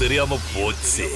தெரியாம போச்சு.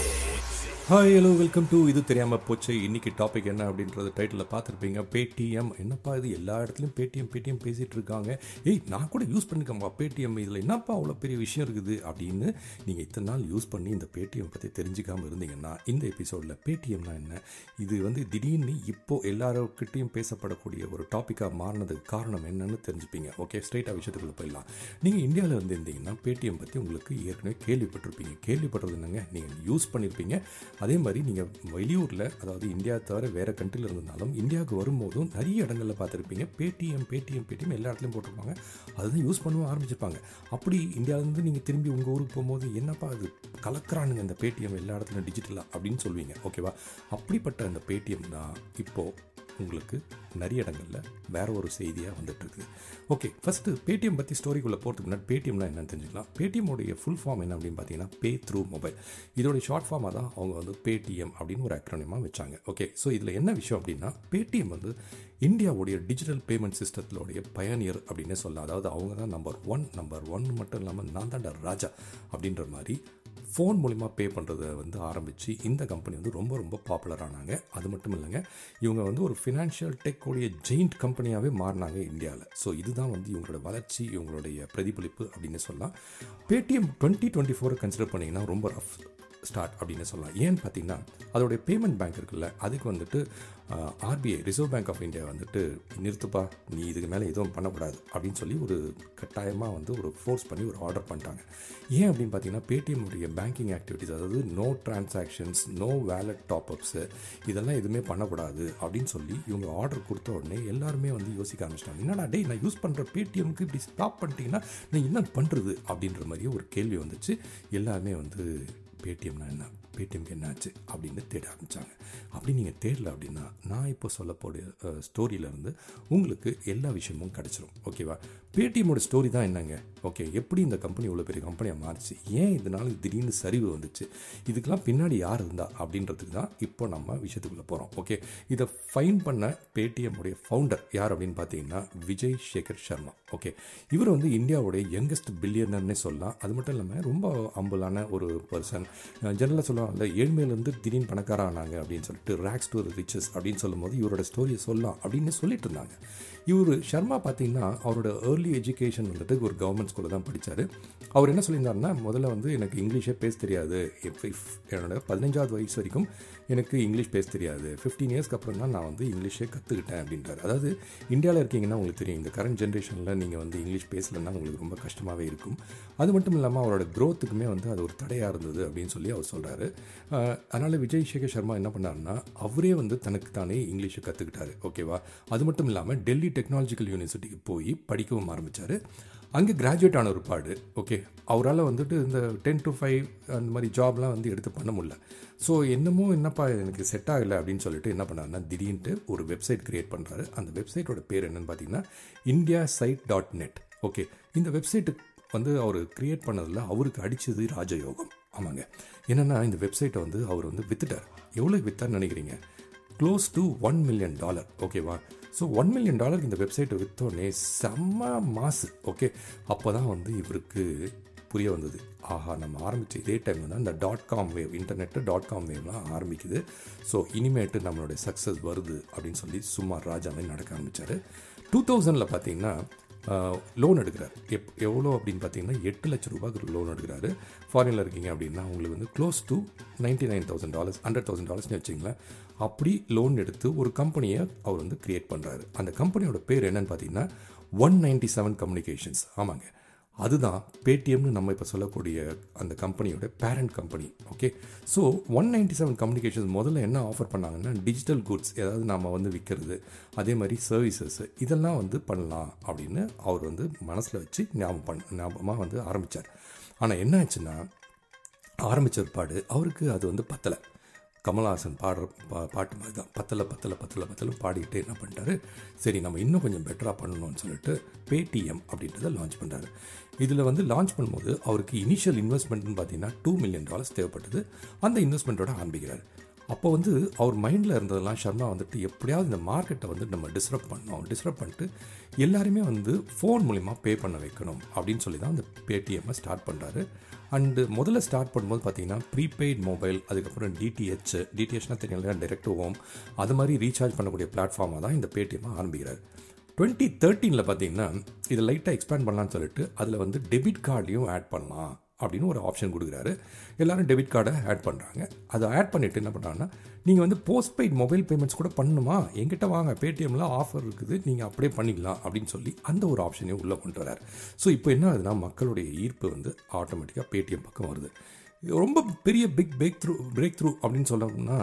Hi hello welcome to இது தெரியாமல் போச்சு. இன்றைக்கி டாபிக் என்ன அப்படின்றது டைட்டில் பார்த்துருப்பீங்க. பேடிஎம் என்னப்பா இது? எல்லா இடத்துலையும் பேடிஎம் பேடிஎம் பேசிகிட்டு இருக்காங்க. ஏய் நான் கூட யூஸ் பண்ணிக்கோம்பா பேடிஎம் இதில் என்னப்பா அவ்வளோ பெரிய விஷயம் இருக்குது? அப்படின்னு நீங்கள் இத்தனை நாள் யூஸ் பண்ணி இந்த பேடிஎம் பற்றி தெரிஞ்சுக்காமல் இருந்தீங்கன்னா இந்த எபிசோடில் பேடிஎம்னா என்ன? இது வந்து திடீர்னு இப்போது எல்லாருக்கிட்டையும் பேசப்படக்கூடிய ஒரு டாப்பிக்காக மாறினதுக்கு காரணம் என்னன்னு தெரிஞ்சுப்பீங்க. ஓகே ஸ்ட்ரைட்டாக விஷயத்துக்குள்ளே போயிடலாம். நீங்கள் இந்தியாவில் இருந்து இருந்தீங்கன்னா பேடிஎம் பற்றி உங்களுக்கு ஏற்கனவே கேள்விப்பட்டிருப்பீங்க. கேள்விப்பட்டது என்னங்க? நீங்கள் யூஸ் பண்ணியிருப்பீங்க அதே மாதிரி நீங்கள் வெளியூரில் அதாவது இந்தியா தவிர வேறு கண்ட்ரியில் இருந்தாலும் இந்தியாவுக்கு வரும்போதும் நிறைய இடங்களில் பார்த்துருப்பீங்க. பேடிஎம் பேடிஎம் பேடிஎம் எல்லா இடத்துலையும் போட்டிருப்பாங்க. அதுதான் யூஸ் பண்ணவும் ஆரம்பிச்சிருப்பாங்க. அப்படி இந்தியாவிலேருந்து நீங்கள் திரும்பி உங்கள் ஊருக்கு போகும்போது என்னப்பா அது கலக்கிறானுங்க இந்த பேடிஎம் எல்லா இடத்துலையும் டிஜிட்டலாக அப்படின்னு சொல்லுவீங்க. ஓகேவா அப்படிப்பட்ட அந்த பேடிஎம் தான் இப்போது உங்களுக்கு நிறைய இடங்களில் வேற ஒரு செய்தியாக வந்துட்டுருக்குது ஓகே ஃபஸ்ட்டு பேடிஎம் பற்றி ஸ்டோரிக்குள்ளே போகிறதுக்கு முன்னாடி பேடிஎம்னா என்னன்னு தெரிஞ்சுக்கலாம். பேடிஎம்முடைய ஃபுல் ஃபார்ம் என்ன அப்படின்னு பார்த்தீங்கன்னா பே த்ரூ மொபைல் இதோடைய ஷார்ட் ஃபார்மாக தான் அவங்க வந்து பேடிஎம் அப்படின்னு ஒரு அக்ரோனியமாக வச்சாங்க. ஓகே ஸோ இதில் என்ன விஷயம் அப்படின்னா பேடிஎம் வந்து இந்தியாவுடைய டிஜிட்டல் பேமெண்ட் சிஸ்டத்தினுடைய பயனியர் அப்படின்னு சொல்லலாம். அதாவது அவங்க தான் நம்பர் ஒன் நம்பர் ஒன் மட்டும் இல்லாமல் நான் தான்டா ராஜா அப்படின்ற மாதிரி ஃபோன் மூலிமா பே பண்ணுறத வந்து ஆரம்பித்து இந்த கம்பெனி வந்து ரொம்ப ரொம்ப பாப்புலரானாங்க அது மட்டும் இல்லைங்க இவங்க வந்து ஒரு ஃபினான்ஷியல் டெக் உடைய ஜெயிண்ட் கம்பெனியாகவே மாறினாங்க இந்தியாவில் ஸோ இதுதான் வந்து இவங்களோட வளர்ச்சி இவங்களுடைய பிரதிபலிப்பு அப்படின்னு சொல்லலாம். பேடிஎம் டுவெண்ட்டி டுவெண்ட்டி ஃபோரை கன்சிடர் பண்ணிங்கன்னா ரொம்ப ரஃப் ஸ்டார்ட் அப்படின்னு சொல்லலாம். ஏன்னு பார்த்தீங்கன்னா அதோடைய பேமெண்ட் பேங்க் இருக்குல்ல அதுக்கு வந்துட்டு RBI reserve bank of India வந்துட்டு நிறுத்துப்பா நீ இதுக்கு மேலே எதுவும் பண்ணக்கூடாது அப்படின்னு சொல்லி ஒரு கட்டாயமாக வந்து ஒரு ஃபோர்ஸ் பண்ணி ஒரு ஆர்டர் பண்ணிட்டாங்க. ஏன் அப்படின்னு பார்த்தீங்கன்னா பேடிஎம்முடைய பேங்கிங் ஆக்டிவிட்டிஸ் அதாவது no transactions no wallet top ups இதெல்லாம் எதுவுமே பண்ணக்கூடாது அப்படின்னு சொல்லி இவங்க ஆர்டர் கொடுத்த உடனே எல்லாருமே வந்து யோசிக்க ஆரம்பிச்சிட்டாங்க. என்னடா டே நான் யூஸ் பண்ணுற பேடிஎம்க்கு இப்படி ஸ்டாப் பண்ணிட்டீங்கன்னா நான் என்ன பண்ணுறது அப்படின்ற மாதிரியே ஒரு கேள்வி வந்துச்சு. எல்லாருமே வந்து பேடிஎம்னா என்ன? பேடிஎம்க்கு என்ன ஆச்சு அப்படின்னு தேட ஆரம்பித்தாங்க அப்படி நீங்கள் தேடல அப்படின்னா நான் இப்போ சொல்ல ஸ்டோரியிலேருந்து உங்களுக்கு எல்லா விஷயமும் கிடச்சிரும். ஓகேவா பேடிஎம்மோட ஸ்டோரி தான் என்னங்க? ஓகே எப்படி இந்த கம்பெனி இவ்வளோ பெரிய கம்பெனியாக மாறிச்சு? ஏன் இதனால் திடீர்னு சரிவு வந்துச்சு? இதுக்கெல்லாம் பின்னாடி யார் இருந்தா? அப்படின்றதுக்கு தான் இப்போ நம்ம விஷயத்துக்குள்ளே போகிறோம் ஓகே இதை ஃபைன் பண்ண பேடிஎம்முடைய ஃபவுண்டர் யார் அப்படின்னு பார்த்தீங்கன்னா விஜய் சேகர் சர்மா. ஓகே இவர் வந்து இந்தியாவுடைய யங்கஸ்ட் பில்லியனர்னே சொல்லலாம். அது மட்டும் இல்லாமல் ரொம்ப அம்பலான ஒரு பர்சன் ஜெனரலாக சொல்லுவாங்க ஏழ்மையிலேருந்து திடீர்னு பணக்கார ஆனாங்க அப்படின்னு சொல்லிட்டு ரேக்ஸ் டு ரிச்சஸ் அப்படின்னு சொல்லும்போது இவரோட ஸ்டோரியை சொல்லலாம் அப்படின்னு சொல்லிட்டு இருந்தாங்க. இவர் ஷர்மா பார்த்தீங்கன்னா அவரோட ஏர்லி எஜுகேஷன் வந்துட்டு ஒரு கவர்மெண்ட் ஸ்கூலில் தான் படித்தார் அவர் என்ன சொல்லியிருந்தாருன்னா முதல்ல வந்து எனக்கு இங்கிலீஷே பேச தெரியாது. என்னோட பதினஞ்சாவது வயசு வரைக்கும் எனக்கு இங்கிலீஷ் பேச தெரியாது. ஃபிஃப்டீன் இயர்ஸ்க்கு அப்புறம் தான் நான் வந்து இங்கிலீஷே கற்றுக்கிட்டேன் அப்படின்றார். அதாவது இந்தியாவில் இருக்கீங்கன்னா உங்களுக்கு தெரியும் இந்த கரண்ட் ஜென்ரேஷனில் நீங்கள் வந்து இங்கிலீஷ் பேசலைன்னா உங்களுக்கு ரொம்ப கஷ்டமாகவே இருக்கும். அது மட்டும் இல்லாமல் அவரோட க்ரோத்துக்குமே வந்து அது ஒரு தடையாக இருந்தது அப்படின்னு சொல்லி அவர் சொல்கிறாரு அதனால் விஜய் சேகர் சர்மா என்ன பண்ணாருன்னா அவரே வந்து தனக்கு தானே இங்கிலீஷை கற்றுக்கிட்டாரு ஓகேவா? அது மட்டும் இல்லாமல் டெல்லி டெக்னாலஜிக்கல் யூனிவர்சிட்டிக்கு போய் படிக்கவும் ஆரம்பித்தார் அங்கே கிராஜுவேட் ஆன ஒரு பாடு ஓகே அவரால் வந்துட்டு இந்த டென் டு ஃபைவ் அந்த மாதிரி ஜாப்லாம் வந்து எடுத்து பண்ண முடியல. ஸோ என்னமோ என்னப்பா எனக்கு செட் ஆகலை அப்படின்னு சொல்லிட்டு என்ன பண்ணாருன்னா திடீர்னு ஒரு வெப்சைட் க்ரியேட் பண்ணுறாரு அந்த வெப்சைட்டோட பேர் என்னன்னு பார்த்தீங்கன்னா India site dot net okay இந்த வெப்சைட்டு வந்து அவர் க்ரியேட் பண்ணதில் அவருக்கு அடித்தது ராஜயோகம். ஆமாங்க. என்னென்னா இந்த வெப்சைட்டை வந்து அவர் வந்து வித்துட்டார். எவ்வளோ வித்தார்னு நினைக்கிறீங்க? Close to one million dollar ஓகேவா ஸோ ஒன் மில்லியன் டாலருக்கு இந்த வெப்சைட்டை விற்றோடனே செம்ம மாசு ஓகே அப்போ தான் வந்து இவருக்கு புரிய வந்தது. ஆஹா நம்ம ஆரம்பித்த இதே டைம் தான் இந்த dot com wave internet dot com வேவ்லாம் ஆரம்பிக்குது. ஸோ இனிமேட்டு நம்மளுடைய சக்ஸஸ் வருது அப்படின்னு சொல்லி சும்மா ராஜாவே நடக்க ஆரம்பித்தார் டூ தௌசண்டில் பார்த்தீங்கன்னா லோன் எடுக்கிறார். எப் எவ்வளோ அப்படின்னு பார்த்தீங்கன்னா எட்டு லட்ச ரூபாய்க்கு லோன் எடுக்கிறாரு. ஃபாரினில் இருக்கீங்க அப்படின்னா உங்களுக்கு வந்து close to ninety nine thousand dollars hundred thousand டாலர்ஸ்னு வச்சிங்களேன். அப்படி லோன் எடுத்து ஒரு கம்பெனியை அவர் வந்து க்ரியேட் பண்ணுறாரு அந்த கம்பெனியோட பேர் என்னன்னு பார்த்தீங்கன்னா ஒன் நைன்ட்டி செவன் கம்யூனிகேஷன்ஸ் ஆமாங்க. அதுதான் பேடிஎம்னு நம்ம இப்போ சொல்லக்கூடிய அந்த கம்பெனியோட parent company okay so one ninety seven communications முதல்ல என்ன ஆஃபர் பண்ணாங்கன்னா டிஜிட்டல் குட்ஸ் ஏதாவது நம்ம வந்து விற்கிறது அதே மாதிரி சர்வீசஸ் இதெல்லாம் வந்து பண்ணலாம் அப்படின்னு அவர் வந்து மனசில் வச்சு ஞாபகம் பண்ண ஞாபகமாக வந்து ஆரம்பித்தார் ஆனால் என்ன ஆச்சுன்னா ஆரம்பித்த பாடு அவருக்கு அது வந்து பத்தலை. கமல்ஹாசன் பாடுற பா பாட்டு மாதிரி தான். பத்தில் பத்தலை பத்தில் பத்தில் பாடிக்கிட்டே என்ன பண்ணிட்டாரு? சரி நம்ம இன்னும் கொஞ்சம் பெட்டராக பண்ணணும்னு சொல்லிட்டு பேடிஎம் அப்படின்றத லான்ச் பண்ணுறாரு இதில் வந்து லான்ச் பண்ணும்போது அவருக்கு இனிஷியல் இன்வெஸ்ட்மெண்ட்னு பார்த்தீங்கன்னா டூ மில்லியன் டாலர்ஸ் தேவைப்பட்டது. அந்த இன்வெஸ்ட்மெண்ட்டோட ஆரம்பிக்கிறார். அப்போ வந்து அவர் மைண்டில் இருந்ததெல்லாம் ஷர்மா வந்துட்டு எப்படியாவது இந்த மார்க்கெட்டை வந்து நம்ம டிஸ்டர்ப் பண்ணோம் டிஸ்டர்ப் பண்ணிட்டு எல்லாருமே வந்து ஃபோன் மூலிமா பே பண்ண வைக்கணும் அப்படின்னு சொல்லி தான் அந்த பேடிஎம்மை ஸ்டார்ட் பண்ணுறாரு அண்டு முதல்ல ஸ்டார்ட் பண்ணும்போது பார்த்தீங்கன்னா ப்ரீபெய்ட் மொபைல் அதுக்கப்புறம் டிடிஹெச் டிடிஹெச்னா தெரியல டெரெக்ட் ஹோம் அது மாதிரி ரீசார்ஜ் பண்ணக்கூடிய பிளாட்ஃபார்மாக தான் இந்த பேடிஎம்மை ஆரம்பிக்கிறார். டுவெண்ட்டி தேர்ட்டீனில் பார்த்தீங்கன்னா இதை லைட்டாக எக்ஸ்பேண்ட் பண்ணலான்னு சொல்லிட்டு அதில் வந்து டெபிட் கார்டையும் ஆட் பண்ணலாம். அப்படின்னு ஒரு ஆப்ஷன் கொடுக்குறாரு. எல்லாரும் டெபிட் கார்டை ஆட் பண்ணுறாங்க அதை ஆட் பண்ணிவிட்டு என்ன பண்ணுறாங்கன்னா நீங்கள் வந்து போஸ்ட்பெய்ட் மொபைல் பேமெண்ட்ஸ் கூட பண்ணணுமா? எங்கிட்ட வாங்க. பேடிஎம்லாம் ஆஃபர் இருக்குது. நீங்கள் அப்படியே பண்ணிக்கலாம் அப்படின்னு சொல்லி அந்த ஒரு ஆப்ஷனையும் உள்ளே கொண்டு வரார் ஸோ இப்போ என்ன ஆகுதுன்னா மக்களுடைய ஈர்ப்பு வந்து ஆட்டோமேட்டிக்காக பேடிஎம் பக்கம் வருது. ரொம்ப பெரிய big breakthrough breakthrough அப்படின்னு சொல்லணும்னா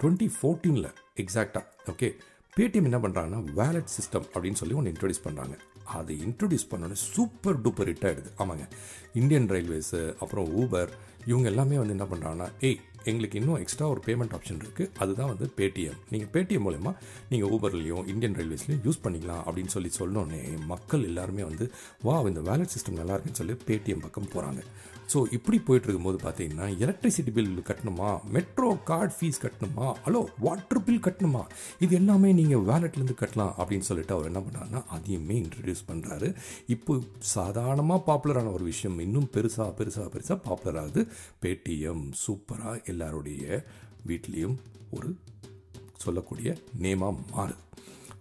டுவெண்ட்டி ஃபோர்டீனில் எக்ஸாக்டாக ஓகே பேடிஎம் என்ன பண்ணுறாங்கன்னா வேலட் சிஸ்டம் அப்படின்னு சொல்லி ஒன்று இன்ட்ரடியூஸ் பண்ணுறாங்க அதை இன்ட்ரடியூஸ் பண்ணோன்னே சூப்பர் டூப்பர் ஹிட் ஆகிடுது ஆமாங்க. இந்தியன் ரயில்வேஸு அப்புறம் ஊபர் இவங்க எல்லாமே வந்து என்ன பண்ணுறாங்கன்னா ஏய் எங்களுக்கு இன்னும் எக்ஸ்ட்ரா ஒரு பேமெண்ட் ஆப்ஷன் இருக்குது அதுதான் வந்து பேடிஎம் நீங்கள் பேடிஎம் மூலயமா நீங்கள் ஊபர்லேயும் இந்தியன் ரயில்வேஸ்லையும் யூஸ் பண்ணிக்கலாம். அப்படின்னு சொல்லி சொன்னோன்னே மக்கள் எல்லாருமே வந்து வா இந்த வேலட் சிஸ்டம் நல்லா இருக்குன்னு சொல்லி பேடிஎம் பக்கம் போகிறாங்க ஸோ இப்படி போயிட்டு இருக்கும்போது பார்த்தீங்கன்னா எலக்ட்ரிசிட்டி பில் கட்டணுமா? மெட்ரோ கார்டு ஃபீஸ் கட்டணுமா? ஹலோ வாட்டர் பில் கட்டணுமா? இது எல்லாமே நீங்கள் வேலட்லேருந்து கட்டலாம் அப்படின்னு சொல்லிட்டு அவர் என்ன பண்ணாருன்னா அதையுமே இன்ட்ரடியூஸ் பண்ணுறாரு இப்போ சாதாரணமாக பாப்புலரான ஒரு விஷயம் இன்னும் பெருசாக பெருசாக பெருசாக பாப்புலர் ஆகுது. பேடிஎம் சூப்பராக எல்லாருடைய வீட்லேயும் ஒரு சொல்லக்கூடிய நேமாக மாறுது.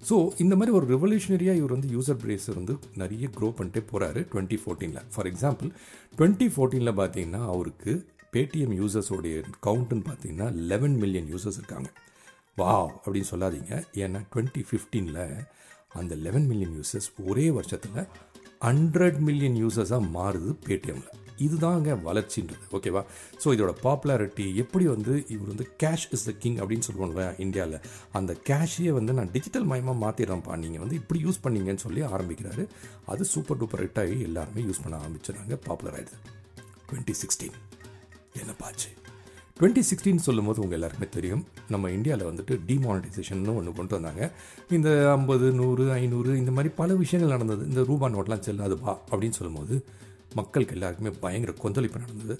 ஸோ இந்த மாதிரி ஒரு ரெவல்யூஷனரியாக இவர் வந்து யூசர் பேஸ் வந்து நிறைய க்ரோ பண்ணிட்டே போகிறாரு டுவெண்ட்டி ஃபோர்டீனில் ஃபார் எக்ஸாம்பிள் டுவெண்ட்டி ஃபோர்டீனில் பார்த்தீங்கன்னா அவருக்கு பேடிஎம் யூசர்ஸோடைய கவுண்ட்டுன்னு பார்த்தீங்கன்னா லெவன் மில்லியன் யூசர்ஸ் இருக்காங்க. வா அப்படின்னு சொல்லாதீங்க. ஏன்னா டுவெண்ட்டி ஃபிஃப்டீனில் அந்த லெவன் மில்லியன் யூசர்ஸ் ஒரே வருஷத்தில் ஹண்ட்ரட் மில்லியன் யூசர்ஸாக மாறுது பேடிஎம்மில் இதுதாங்க வளர்ச்சின்றது ஓகேவா ஸோ இதோட பாப்புலாரிட்டி எப்படி வந்து இவர் வந்து கேஷ் இஸ் த கிங் அப்படின்னு சொல்லுவோம்ல இந்தியாவில் அந்த கேஷையே வந்து நான் டிஜிட்டல் மயமாக மாற்றிடுறேன்ப்பா நீங்கள் வந்து இப்படி யூஸ் பண்ணீங்கன்னு சொல்லி ஆரம்பிக்கிறாரு. அது சூப்பர் டூப்பர் ஹிட் ஆகி எல்லாருமே யூஸ் பண்ண ஆரம்பிச்சிடுறாங்க பாப்புலர் ஆகிடுது டுவெண்ட்டி சிக்ஸ்டீன் என்னப்பாச்சு டுவெண்ட்டி சிக்ஸ்டீன் சொல்லும் போது உங்கள் எல்லாருக்குமே தெரியும் நம்ம இந்தியாவில் வந்துட்டு டிமானிட்டைசேஷன் ஒன்று கொண்டு வந்தாங்க. இந்த ஐம்பது நூறு ஐநூறு இந்த மாதிரி பல விஷயங்கள் நடந்தது. இந்த ரூபா நோட்லாம் செல்லாதுப்பா அப்படின்னு சொல்லும்போது மக்களுக்கு எல்லாருக்குமே பயங்கர கொந்தளிப்பு நடந்தது.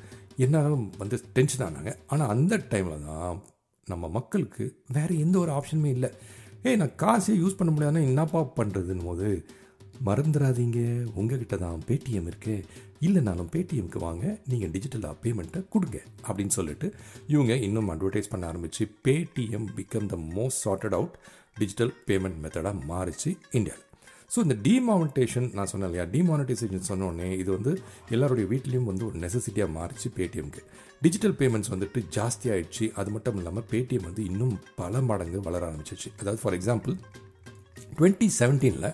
என்னாலும் வந்து டென்ஷன் ஆனாங்க ஆனால் அந்த டைமில் தான் நம்ம மக்களுக்கு வேறு எந்த ஒரு ஆப்ஷனுமே இல்லை. ஏய் நான் காசே யூஸ் பண்ண முடியாதுன்னா என்னப்பா பண்ணுறதுன்னு போது மறந்துடாதீங்க உங்ககிட்ட தான் பேடிஎம் இருக்குது இல்லைனாலும் பேடிஎம்க்கு வாங்க. நீங்கள் டிஜிட்டலாக பேமெண்ட்டை கொடுங்க. அப்படின்னு சொல்லிட்டு இவங்க இன்னும் அட்வர்டைஸ் பண்ண ஆரம்பித்து Paytm become the most sought out digital payment மெத்தடாக மாறிச்சு இந்தியாவில் ஸோ இந்த டிமானிட்டேஷன் நான் சொன்னேன் இல்லையா? டிமானிட்டைசேஷன் சொன்னோடனே இது வந்து எல்லாருடைய வீட்லேயும் வந்து ஒரு நெசசிட்டியாக மாறிச்சு பேடிஎம்க்கு டிஜிட்டல் பேமெண்ட்ஸ் வந்துட்டு ஜாஸ்தி ஆயிடுச்சு. அது மட்டும் இல்லாமல் பேடிஎம் வந்து இன்னும் பல மடங்கு வளர ஆரம்பிச்சிச்சு. அதாவது for example twenty செவன்டீனில்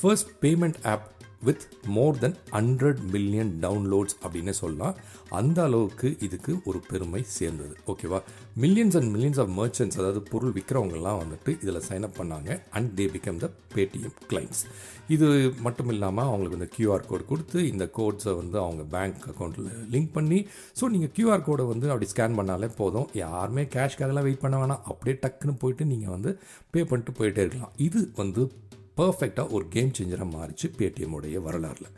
first payment app with more then hundred million downloads அப்படின்னு சொல்லலாம் அந்த அளவுக்கு இதுக்கு ஒரு பெருமை சேர்ந்தது. ஓகேவா millions and millions of merchants அதாவது பொருள் விற்கிறவங்கலாம் வந்துட்டு இதில் சைன் அப் பண்ணாங்க and they become the Paytm clients இது மட்டும் இல்லாமல் அவங்களுக்கு இந்த கியூஆர் கோட் கொடுத்து இந்த கோட்ஸை வந்து அவங்க பேங்க் அக்கௌண்ட்டில் லிங்க் பண்ணி ஸோ நீங்கள் கியூஆர் கோடை வந்து அப்படி ஸ்கேன் பண்ணாலே போதும். யாருமே கேஷ்க்காகலாம் வெயிட் பண்ண வேணாம். அப்படியே டக்குன்னு போயிட்டு நீங்கள் வந்து பே பண்ணிட்டு போயிட்டே இருக்கலாம். இது வந்து பர்ஃபெக்டாக ஒரு கேம் சேஞ்சராக மாறிச்சு பேடிஎம்முடைய வரலாறில்.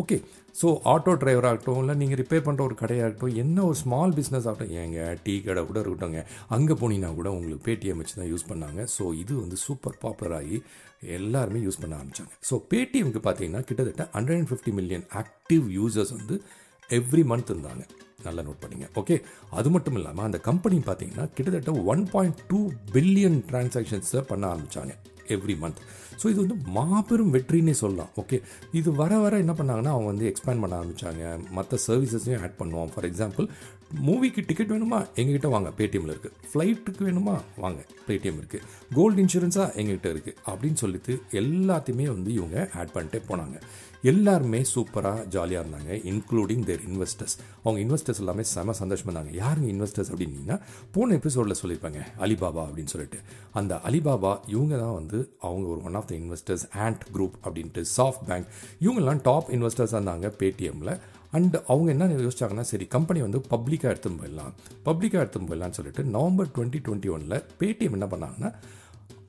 ஓகே ஸோ ஆட்டோ டிரைவராகட்டும் இல்லை நீங்கள் ரிப்பேர் பண்ணுற ஒரு கடையாகட்டும் என்ன ஒரு ஸ்மால் பிஸ்னஸ் ஆகட்டும் ஏங்க டீ கடை கூட இருக்கட்டும்ங்க. அங்கே போனீங்கன்னா கூட உங்களுக்கு பேடிஎம் வச்சு தான் யூஸ் பண்ணாங்க. ஸோ இது வந்து சூப்பர் பாப்புலர் ஆகி எல்லாருமே யூஸ் பண்ண ஆரம்பித்தாங்க ஸோ பேடிஎம்க்கு பார்த்தீங்கன்னா கிட்டத்தட்ட hundred and fifty million active users வந்து எவ்ரி மந்த் இருந்தாங்க. நல்லா நோட் பண்ணிங்க. ஓகே அது மட்டும் இல்லாமல் அந்த கம்பெனி பார்த்தீங்கன்னா கிட்டத்தட்ட ஒன் பாயிண்ட் டூ பில்லியன் டிரான்சாக்ஷன்ஸை பண்ண ஆரம்பித்தாங்க எவ்ரி மந்த் ஸோ இது வந்து மாபெரும் வெற்றின்னே சொல்லலாம். ஓகே இது வர வர என்ன பண்ணாங்கன்னா அவங்க வந்து எக்ஸ்பேண்ட் பண்ண ஆரம்பித்தாங்க மற்ற சர்வீசஸையும் ஆட் பண்ணுவோம் ஃபார் எக்ஸாம்பிள் மூவிக்கு டிக்கெட் வேணுமா? எங்ககிட்ட வாங்க. பேடிஎம்மில் இருக்குது ஃப்ளைட்டுக்கு வேணுமா? வாங்க. பேடிஎம் இருக்குது கோல்டு இன்சூரன்ஸாக எங்ககிட்ட இருக்குது அப்படின்னு சொல்லிட்டு எல்லாத்தையுமே வந்து இவங்க ஆட் பண்ணிட்டே போனாங்க. எல்லாருமே சூப்பராக ஜாலியாக இருந்தாங்க இன்க்ளூடிங் தேர் இன்வெஸ்டர்ஸ் அவங்க இன்வெஸ்டர்ஸ் எல்லாமே செம சந்தோஷமாக இருந்தாங்க. யாருங்க இன்வெஸ்டர்ஸ் அப்படின்னீங்கன்னா போன எபிசோடில் சொல்லியிருப்பாங்க அலிபாபா அப்படின்னு சொல்லிட்டு. அந்த அலிபாபா இவங்க தான் வந்து அவங்க ஒரு one of the investors ant group அப்படின்ட்டு சாஃப்ட் பேங்க் இவங்கெல்லாம் டாப் இன்வெஸ்டர்ஸ் இருந்தாங்க பேடிஎம்மில் அண்ட் அவங்க என்ன யோசிச்சாங்கன்னா சரி கம்பெனி வந்து பப்ளிக்காக எடுத்துன்னு போயிடலாம். பப்ளிக்காக எடுத்துன்னு போயிடலாம்னு சொல்லிட்டு நவம்பர் டுவெண்ட்டி டுவெண்ட்டி ஒனில் பேடிஎம் என்ன பண்ணாங்கன்னா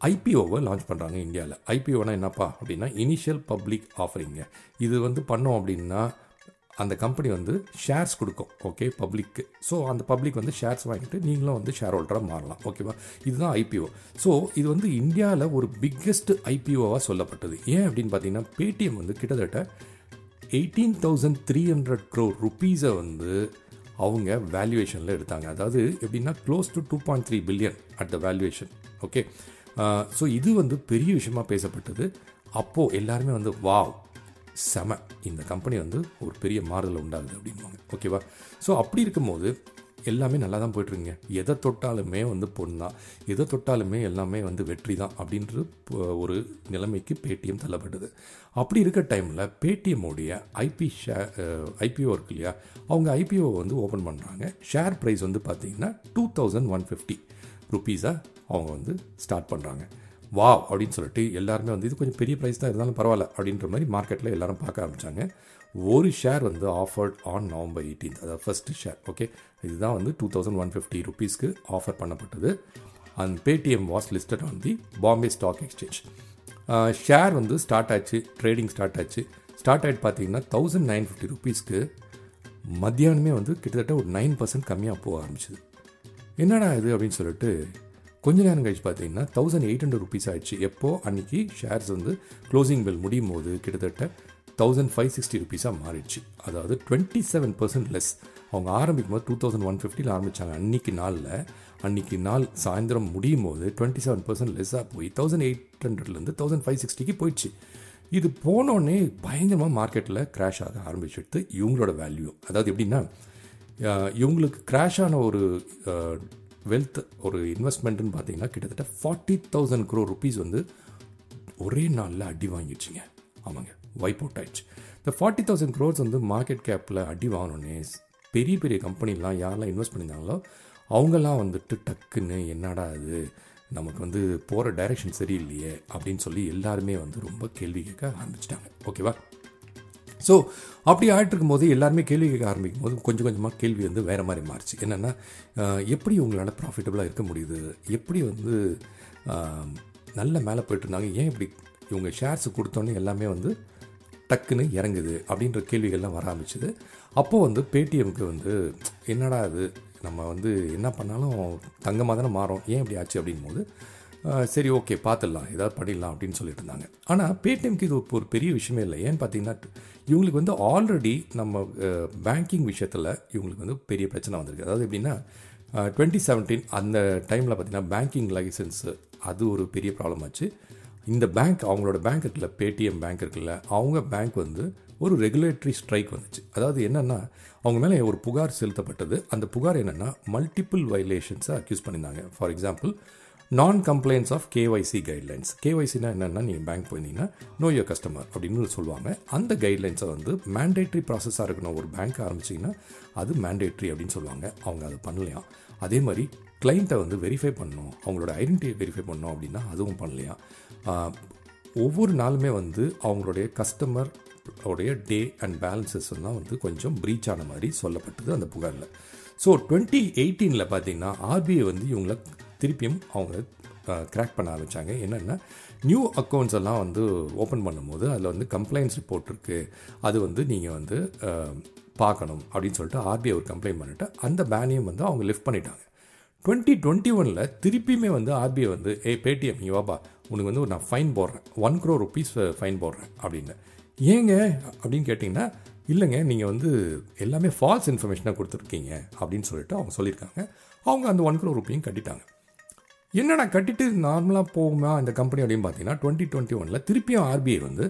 ஐபிஓவை லான்ச் பண்ணுறாங்க இந்தியாவில் ஐபிஓனா என்னப்பா அப்படின்னா இனிஷியல் பப்ளிக் ஆஃபரிங்க இது வந்து பண்ணோம் அப்படின்னா அந்த கம்பெனி வந்து ஷேர்ஸ் கொடுக்கும் ஓகே பப்ளிக்கு ஸோ அந்த பப்ளிக் வந்து ஷேர்ஸ் வாங்கிட்டு நீங்களும் வந்து ஷேர் ஹோல்டராக மாறலாம் ஓகேவா இதுதான் ஐபிஓ ஸோ இது வந்து இந்தியாவில் ஒரு பிக்கெஸ்ட் ஐபிஓவாக சொல்லப்பட்டது. ஏன் அப்படின்னு பார்த்தீங்கன்னா பேடிஎம் வந்து கிட்டத்தட்ட eighteen thousand three hundred crore ருப்பீஸை வந்து அவங்க வேல்யூவேஷனில் எடுத்தாங்க. அதாவது எப்படின்னா close to two point three billion at the valuation okay so இது வந்து பெரிய விஷயமா பேசப்பட்டது. அப்போது எல்லாருமே வந்து வாவ் செம. இந்த கம்பெனி வந்து ஒரு பெரிய மாறுதல் உண்டாகுது அப்படின்வாங்க ஓகேவா ஸோ அப்படி இருக்கும்போது எல்லாமே நல்லா தான் போயிட்டுருங்க எதை தொட்டாலுமே வந்து பொண்ணு தான் எதை தொட்டாலுமே எல்லாமே வந்து வெற்றி தான் அப்படின்ற ஒரு நிலைமைக்கு பேடிஎம் தள்ளப்பட்டது. அப்படி இருக்க டைமில் பேடிஎம்முடைய ஐபி ஷே ஐபிஓ இருக்கு இல்லையா? அவங்க ஐபிஓ வந்து ஓப்பன் பண்ணுறாங்க ஷேர் ப்ரைஸ் வந்து பார்த்திங்கன்னா டூ தௌசண்ட் ஒன் ஃபிஃப்டி ருப்பீஸாக அவங்க வந்து ஸ்டார்ட் பண்ணுறாங்க வா அப்படின்னு சொல்லிட்டு எல்லாருமே வந்து இது கொஞ்சம் பெரிய ப்ரைஸ் தான் இருந்தாலும் பரவாயில்ல அப்படின்ற மாதிரி மார்க்கெட்டில் எல்லாரும் பார்க்க ஆரம்பித்தாங்க ஒரு ஷேர் வந்து ஆஃபர்ட் ஆன் நவம்பர் 18th அதாவது ஃபஸ்ட்டு ஷேர் ஓகே இதுதான் வந்து டூ தௌசண்ட் ஒன் ஃபிஃப்டி ருபீஸ்க்கு ஆஃபர் பண்ணப்பட்டது. And Paytm was listed on the Bombay stock exchange share வந்து ஸ்டார்ட் ஆச்சு ட்ரேடிங் ஸ்டார்ட் ஆச்சு. ஸ்டார்ட் ஆகிட்டு பார்த்தீங்கன்னா தௌசண்ட் நைன் ஃபிஃப்டி ருபீஸ்க்கு மத்தியானமே வந்து கிட்டத்தட்ட ஒரு நைன் பர்சன்ட் கம்மியாக போக ஆரம்பிச்சிது. என்னடா இது அப்படின்னு சொல்லிட்டு கொஞ்ச நேரம் கழிச்சு பார்த்தீங்கன்னா தௌசண்ட் எயிட் ஹண்ட்ரட் ருபீஸ் ஆயிடுச்சு. எப்போது அன்றைக்கி ஷேர்ஸ் வந்து க்ளோசிங் பில் முடியும் போது கிட்டத்தட்ட தௌசண்ட் ஃபைவ் சிக்ஸ்டி ருபீஸாக மாறிடுச்சு. அதாவது டுவெண்ட்டி செவன் பர்சன்ட் லெஸ் அவங்க ஆரம்பிக்கும் போது டூ தௌசண்ட் ஒன் ஃபிஃப்டியில் ஆரம்பித்தாங்க அன்னைக்கு நாளில் அன்னைக்கு நாள் சாயந்தரம் முடியும் போது டுவெண்ட்டி செவன் பர்சன்ட் லெஸ்ஸாக போய் தௌசண்ட் எயிட் ஹண்ட்ரட்லேருந்து தௌசண்ட் ஃபைவ் சிக்ஸ்டிக்கு போயிடுச்சு. இது போனோடனே பயங்கரமாக மார்க்கெட்டில் கிராஷ் ஆக ஆரம்பிச்சுட்டு இவங்களோட வேல்யூ அதாவது எப்படின்னா இவங்களுக்கு கிராஷ் ஆன ஒரு வெல்த் ஒரு இன்வெஸ்ட்மெண்ட்டுன்னு பார்த்தீங்கன்னா கிட்டத்தட்ட ஃபார்ட்டி தௌசண்ட் க்ரோ ருபீஸ் வந்து ஒரே நாளில் அடி வாங்கிடுச்சுங்க. ஆமாங்க வைப் அவுட் ஆயிடுச்சு. இந்த ஃபார்ட்டி தௌசண்ட் க்ரோர்ஸ் வந்து மார்க்கெட் கேப்பில் அடி வாங்கினோடனே பெரிய பெரிய கம்பெனிலாம் யாரெல்லாம் இன்வெஸ்ட் பண்ணியிருந்தாங்களோ அவங்கெல்லாம் வந்துட்டு டக்குன்னு என்னடா இது நமக்கு வந்து போகிற டைரெக்ஷன் சரியில்லையே அப்படின்னு சொல்லி எல்லாருமே வந்து ரொம்ப கேள்வி கேட்க ஆரம்பிச்சிட்டாங்க. ஓகேவா ஸோ அப்படி ஆகிட்டு இருக்கும்போது எல்லாருமே கேள்வி கேட்க ஆரம்பிக்கும் போது கொஞ்சம் கொஞ்சமாக கேள்வி வந்து வேறு மாதிரி மாறிச்சு. என்னென்னா எப்படி உங்களால் ப்ராஃபிட்டபுளாக இருக்க முடியுது? எப்படி வந்து நல்ல மேலே போயிட்டு இருந்தாங்க? ஏன் இப்படி இவங்க ஷேர்ஸ் கொடுத்தோன்னே எல்லாமே வந்து டக்குன்னு இறங்குது? அப்படின்ற கேள்விகள்லாம் வர ஆரம்பிச்சுது. அப்போது வந்து பேடிஎம்க்கு வந்து என்னடா இது? நம்ம வந்து என்ன பண்ணாலும் தங்கமாக தானே மாறும். ஏன் இப்படி ஆச்சு? அப்படின் போது சரி ஓகே பார்த்துடலாம். ஏதாவது பண்ணிடலாம் அப்படின்னு சொல்லிட்டு இருந்தாங்க. ஆனால் பேடிஎம்க்கு இது ஒரு பெரிய விஷயமே இல்லை. ஏன்னு பார்த்தீங்கன்னா இவங்களுக்கு வந்து ஆல்ரெடி நம்ம பேங்கிங் விஷயத்தில் இவங்களுக்கு வந்து பெரிய பிரச்சனை வந்திருக்கு. அதாவது எப்படின்னா டுவெண்ட்டி செவன்டீன் அந்த டைமில் பார்த்திங்கன்னா பேங்கிங் லைசன்ஸு அது ஒரு பெரிய ப்ராப்ளம் ஆச்சு. இந்த பேங்க் அவங்களோட பேங்க் இருக்குல்ல பேடிஎம் பேங்க் இருக்குல்ல அவங்க பேங்க் வந்து ஒரு ரெகுலேட்டரி ஸ்ட்ரைக் வந்துச்சு. அதாவது என்னென்னா அவங்க மேலே ஒரு புகார் செலுத்தப்பட்டது. அந்த புகார் என்னென்னா மல்டிபிள் வயலேஷன்ஸை அக்யூஸ் பண்ணியிருந்தாங்க. For example non complaints of KYC guidelines கேஒய்சினா என்னென்னா நீங்கள் பேங்க் போயிருந்தீங்கன்னா நோ யோர் கஸ்டமர் அப்படின்னு சொல்லுவாங்க. அந்த கைட்லைன்ஸை வந்து மேண்டேட்ரி ப்ராசஸாக இருக்கணும். ஒரு பேங்க் ஆரம்பிச்சிங்கன்னா அது மேண்டேட்ரி அப்படின்னு சொல்லுவாங்க. அவங்க அதை பண்ணலையாம் அதே மாதிரி கிளைண்ட்டை வந்து வெரிஃபை பண்ணணும். அவங்களோட ஐடென்டிட்டியை வெரிஃபை பண்ணணும் அப்படின்னா அதுவும் பண்ணலையா? ஒவ்வொரு நாளுமே வந்து அவங்களுடைய கஸ்டமர் உடைய டே அண்ட் பேலன்சஸ்லாம் வந்து கொஞ்சம் ப்ரீச் ஆன மாதிரி சொல்லப்பட்டது அந்த புகாரில். ஸோ டுவெண்ட்டி எயிட்டீனில் பார்த்தீங்கன்னா ஆர்பிஐ வந்து இவங்களை திருப்பியும் அவங்க கிராக் பண்ண ஆரம்பித்தாங்க என்னென்னா நியூ அக்கௌண்ட்ஸ் எல்லாம் வந்து ஓப்பன் பண்ணும்போது அதில் வந்து கம்ப்ளைண்ட்ஸ் ரிப்போர்ட் இருக்குது அது வந்து நீங்கள் வந்து பார்க்கணும் அப்படின்னு சொல்லிட்டு ஆர்பிஐ ஒரு கம்ப்ளைண்ட் பண்ணிட்டு அந்த பேனையும் வந்து அவங்க லிஃப்ட் பண்ணிட்டாங்க. டுவெண்ட்டி டுவெண்ட்டி ஒனில் திருப்பியுமே வந்து ஆர்பிஐ வந்து ஏ பேடிஎம் நீ வாப்பா. உனக்கு வந்து நான் ஃபைன் போடுறேன். ஒன் க்ரோ ருபீஸ் ஃபைன் போடுறேன். அப்படின்னு. ஏங்க? அப்படின்னு கேட்டிங்கன்னா இல்லைங்க. நீங்கள் வந்து எல்லாமே ஃபால்ஸ் இன்ஃபர்மேஷனாக கொடுத்துருக்கீங்க. அப்படின்னு சொல்லிட்டு அவங்க சொல்லியிருக்காங்க. அவங்க அந்த ஒன் க்ரோ ருப்பியும் கட்டிட்டாங்க. என்னடா கட்டிட்டு நார்மலாக போகுமா இந்த கம்பெனி அப்படின்னு பார்த்தீங்கன்னா டுவெண்ட்டி டுவெண்ட்டி ஒனில் திருப்பியும் ஆர்பிஐ வந்து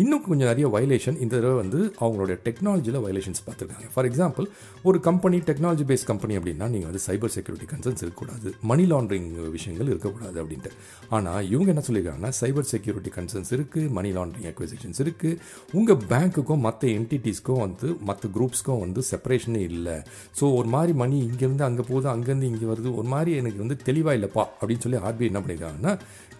இன்னும் கொஞ்சம் நிறைய வயலேஷன் இந்த தடவை வந்து அவங்களுடைய டெக்னாலஜியில் வயலேஷன்ஸ் பார்த்துருக்காங்க. ஃபார் எக்ஸாம்பிள் ஒரு கம்பெனி டெக்னாலஜி பேஸ்ட் கம்பெனி அப்படின்னா நீங்கள் வந்து சைபர் செக்யூரிட்டி கன்சர்ன்ஸ் இருக்கக்கூடாது. மணி லாண்ட்ரிங் விஷயங்கள் இருக்கக்கூடாது அப்படின்ட்டு. ஆனால் இவங்க என்ன சொல்லியிருக்காங்கன்னா சைபர் செக்யூரிட்டி கன்சர்ன்ஸ் இருக்குது மணி லாண்ட்ரிங் அக்விசிஷன்ஸ் இருக்குது உங்கள் பேங்க்குக்கும் மற்ற என்டிட்டிஸ்க்கும் வந்து மற்ற குரூப்ஸ்க்கும் வந்து செப்பரேஷனே இல்லை. ஸோ ஒரு மாதிரி மணி இங்கேருந்து அங்கே போகுது அங்கேருந்து இங்கே வருது. ஒரு மாதிரி எனக்கு வந்து தெளிவாக இல்லைப்பா அப்படின்னு சொல்லி ஆர்பிஐ என்ன பண்ணியிருக்காங்கன்னா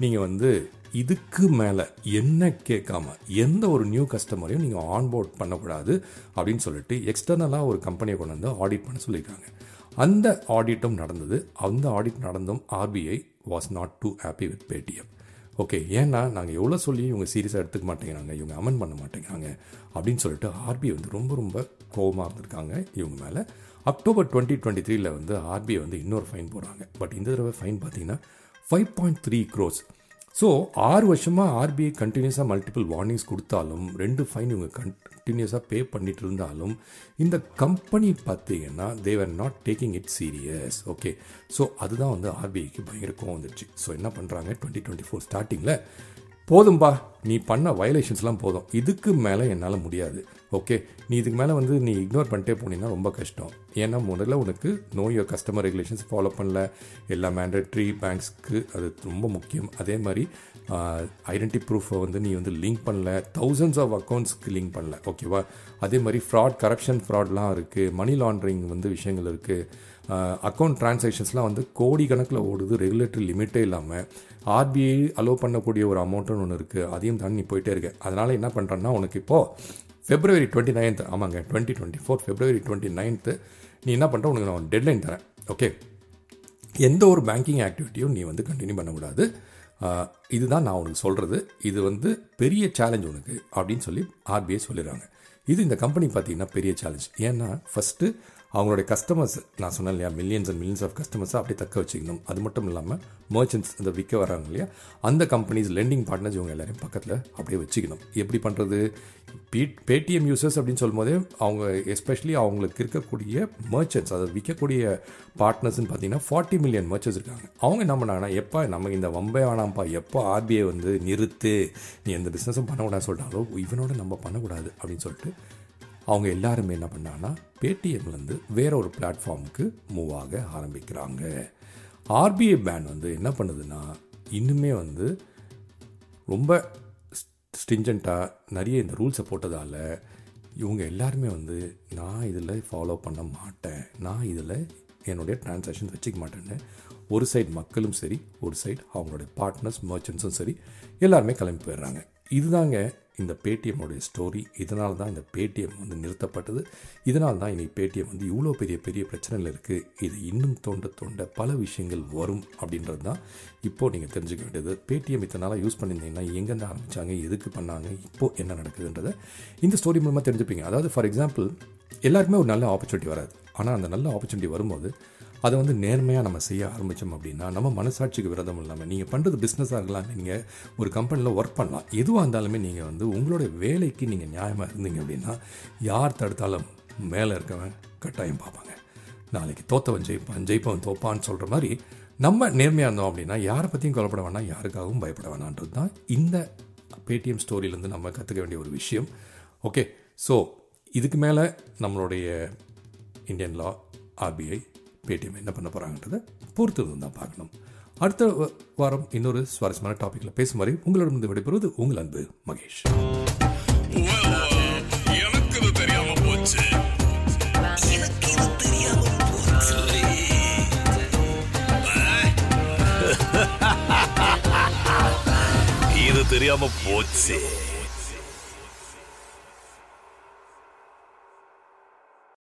நீங்கள் வந்து இதுக்கு மேலே என்ன கேட்காம எந்த ஒரு நியூ கஸ்டமரையும் நீங்கள் ஆன்போர்ட் பண்ணக்கூடாது அப்படின்னு சொல்லிட்டு எக்ஸ்டர்னலாக ஒரு கம்பெனியை கொண்டு வந்து ஆடிட் பண்ண சொல்லியிருக்காங்க. அந்த ஆடிட்டும் நடந்தது. அந்த ஆடிட் நடந்தும் RBI was not too happy with Paytm okay ஏன்னா நாங்கள் எவ்வளோ சொல்லி இவங்க சீரியஸாக எடுத்துக்க மாட்டேங்கிறாங்க இவங்க அமெண்ட் பண்ண மாட்டேங்கிறாங்க அப்படின்னு சொல்லிட்டு ஆர்பிஐ வந்து ரொம்ப ரொம்ப கோபமாக இருந்திருக்காங்க இவங்க மேலே. அக்டோபர் டுவெண்ட்டி டுவெண்ட்டி த்ரீல வந்து ஆர்பிஐ வந்து இன்னொரு ஃபைன் போடுறாங்க. பட் இந்த தடவை ஃபைன் பார்த்தீங்கன்னா five point three crores so ஆறு வருஷமாக ஆர்பிஐ கண்டினியூஸாக மல்டிபிள் வார்னிங்ஸ் கொடுத்தாலும் ரெண்டு ஃபைன் இவங்க கண்டினியூஸாக பே பண்ணிட்டு இருந்தாலும் இந்த கம்பெனி பார்த்தீங்கன்னா they were not taking it serious okay so அதுதான் வந்து ஆர்பிஐக்கு பயங்கர கோவம் ஸோ என்ன பண்ணுறாங்க டுவெண்ட்டி டுவெண்ட்டி ஃபோர் ஸ்டார்டிங்கில் போதும்பா நீ பண்ண வயலேஷன்ஸ்லாம் போதும். இதுக்கு மேலே என்னால் முடியாது. ஓகே நீ இதுக்கு மேலே வந்து நீ இக்னோர் பண்ணிட்டே போனீங்கன்னா ரொம்ப கஷ்டம். ஏன்னா முதல்ல உனக்கு know your customer regulations follow பண்ணல. எல்லா மேண்டட்ரி பேங்க்ஸ்க்கு அது ரொம்ப முக்கியம். அதே மாதிரி ஐடென்டி ப்ரூஃபை வந்து நீ வந்து லிங்க் பண்ணல. தௌசண்ட்ஸ் ஆஃப் அக்கௌண்ட்ஸ்க்கு லிங்க் பண்ணல. ஓகேவா அதே மாதிரி ஃப்ராட் கரப்ஷன் ஃப்ராட்லாம் இருக்குது மணி லாண்ட்ரிங் வந்து விஷயங்கள் இருக்குது அக்கௌண்ட் டிரான்சாக்ஷன்ஸ்லாம் வந்து கோடி கணக்கில் ஓடுது ரெகுலேட்டரி லிமிட்டே இல்லாமல் ஆர்பிஐ அலோவ் பண்ணக்கூடிய ஒரு அமௌண்ட்டுன்னு ஒன்று இருக்குது அதையும் தாண்டி நீ போயிட்டே இருக்க. அதனால் என்ன பண்ணுறேன்னா உனக்கு இப்போது ஃபெப்ரவரி டுவெண்ட்டி நைன்த் ஆமாங்க twenty twenty four February twenty ninth நீ என்ன பண்ணுற உனக்கு நான் டெட்லைன் தரேன். ஓகே எந்த ஒரு பேங்கிங் ஆக்டிவிட்டியும் நீ வந்து கண்டினியூ பண்ணக்கூடாது. இதுதான் நான் உனக்கு சொல்கிறது இது வந்து பெரிய சேலஞ்ச் உனக்கு அப்படின்னு சொல்லி ஆர்பிஐ சொல்லிடுறாங்க. இது இந்த கம்பெனி பார்த்தீங்கன்னா பெரிய சேலஞ்ச் ஏன்னா ஃபஸ்ட்டு அவங்களுடைய கஸ்டமர்ஸ் நான் சொன்னேன் இல்லையா மில்லியன்ஸ் அண்ட் மில்லியன்ஸ் ஆஃப் கஸ்டமர்ஸை அப்படியே தக்க வச்சுக்கணும். அது மட்டும் இல்லாமல் மர்ச்சன்ட்ஸ் இந்த விற்க வராங்க இல்லையா அந்த கம்பெனிஸ் லெண்டிங் பார்ட்னர்ஸ் இவங்க எல்லாரையும் பக்கத்தில் அப்படியே வச்சுக்கணும். எப்படி பண்ணுறது பே பேடிஎம் யூசர்ஸ் அப்படின்னு சொல்லும்போதே அவங்க எஸ்பெஷலி அவங்களுக்கு இருக்கக்கூடிய மர்ச்சன்ட்ஸ் அதை விற்கக்கூடிய பார்ட்னர்ஸ்னு பார்த்தீங்கன்னா ஃபார்ட்டி மில்லியன் மர்ச்சன்ஸ் இருக்காங்க. அவங்க என்ன பண்ணாங்கன்னா எப்போ நமக்கு இந்த வம்பே வேணாம்ப்பா எப்போ ஆர்பிஐ வந்து நிறுத்து நீ எந்த பிஸ்னஸும் பண்ணக்கூடாதுன்னு சொல்லிட்டாலோ இவனோட நம்ம பண்ணக்கூடாது அப்படின்னு சொல்லிட்டு அவங்க எல்லாருமே என்ன பண்ணாங்கன்னா பேடிஎம்லேருந்து வேற ஒரு பிளாட்ஃபார்முக்கு மூவ் ஆக ஆரம்பிக்கிறாங்க. ஆர்பிஐ பேன் வந்து என்ன பண்ணுதுன்னா இன்னுமே வந்து ரொம்ப ஸ்டிஞ்சண்ட்டாக நிறைய இந்த ரூல்ஸை போட்டதால் இவங்க எல்லாருமே வந்து நான் இதில் ஃபாலோ பண்ண மாட்டேன். நான் இதில் என்னுடைய டிரான்சாக்ஷன் வச்சுக்க மாட்டேன்னு. ஒரு சைடு மக்களும் சரி ஒரு சைடு அவங்களுடைய பார்ட்னர்ஸ் மர்ச்சன்ஸும் சரி எல்லாருமே கிளம்பி போயிடுறாங்க. இதுதாங்க இந்த பேடிஎம்முடைய ஸ்டோரி இதனால் தான் இந்த பேடிஎம் வந்து நிறுத்தப்பட்டது. இதனால் தான் இன்றைக்கி பேடிஎம் வந்து இவ்வளோ பெரிய பெரிய பிரச்சனைகள் இருக்குது இது இன்னும் தோண்ட தோண்ட பல விஷயங்கள் வரும் அப்படின்றது தான் இப்போது நீங்கள் தெரிஞ்சுக்க வேண்டியது. பேடிஎம் இத்தனை நாளாக யூஸ் பண்ணியிருந்தீங்கன்னா எங்கேருந்து ஆரம்பித்தாங்க எதுக்கு பண்ணாங்க இப்போது என்ன நடக்குதுன்றதை இந்த ஸ்டோரி மூலமாக தெரிஞ்சுப்பீங்க. அதாவது ஃபார் எக்ஸாம்பிள் எல்லாருக்குமே ஒரு நல்ல ஆப்பர்ச்சுனிட்டி வராது. ஆனால் அந்த நல்ல ஆப்பர்ச்சுனிட்டி வரும்போது அதை வந்து நேர்மையாக நம்ம செய்ய ஆரம்பித்தோம் அப்படின்னா நம்ம மனசாட்சிக்கு விரதம் இல்லாமல் நீங்கள் பண்ணுறது பிஸ்னஸாக இருக்கலாம் நீங்கள் ஒரு கம்பெனியில் ஒர்க் பண்ணலாம். எதுவாக இருந்தாலுமே நீங்கள் வந்து உங்களோட வேலைக்கு நீங்கள் நியாயமாக இருந்தீங்க அப்படின்னா யார் தடுத்தாலும் மேலே இருக்கவன் கட்டாயம் பார்ப்பாங்க. நாளைக்கு தோத்தவன் ஜெயிப்பான் ஜெயிப்பவன் தோப்பான்னு சொல்கிற மாதிரி நம்ம நேர்மையாக இருந்தோம் அப்படின்னா யாரை பற்றியும் கொல்லப்பட வேணாம் யாருக்காகவும் பயப்பட வேணான்றது தான் இந்த பேடிஎம் ஸ்டோரியிலேருந்து நம்ம கற்றுக்க வேண்டிய ஒரு விஷயம். ஓகே ஸோ இதுக்கு மேலே நம்மளுடைய இந்தியன் லா ஆர்பிஐ பேடிஎம் என்ன பண்ண போகிறாங்கன்றதை பொறுத்து தான் பார்க்கணும். அடுத்த வாரம் இன்னொரு சுவாரஸ்யமான டாப்பிக்கில் பேசும் வரை உங்களிடமிருந்து விடைபெறுவது உங்கள் அன்பு மகேஷ். எனக்கு தெரியாம போச்சு இது தெரியாம போச்சு.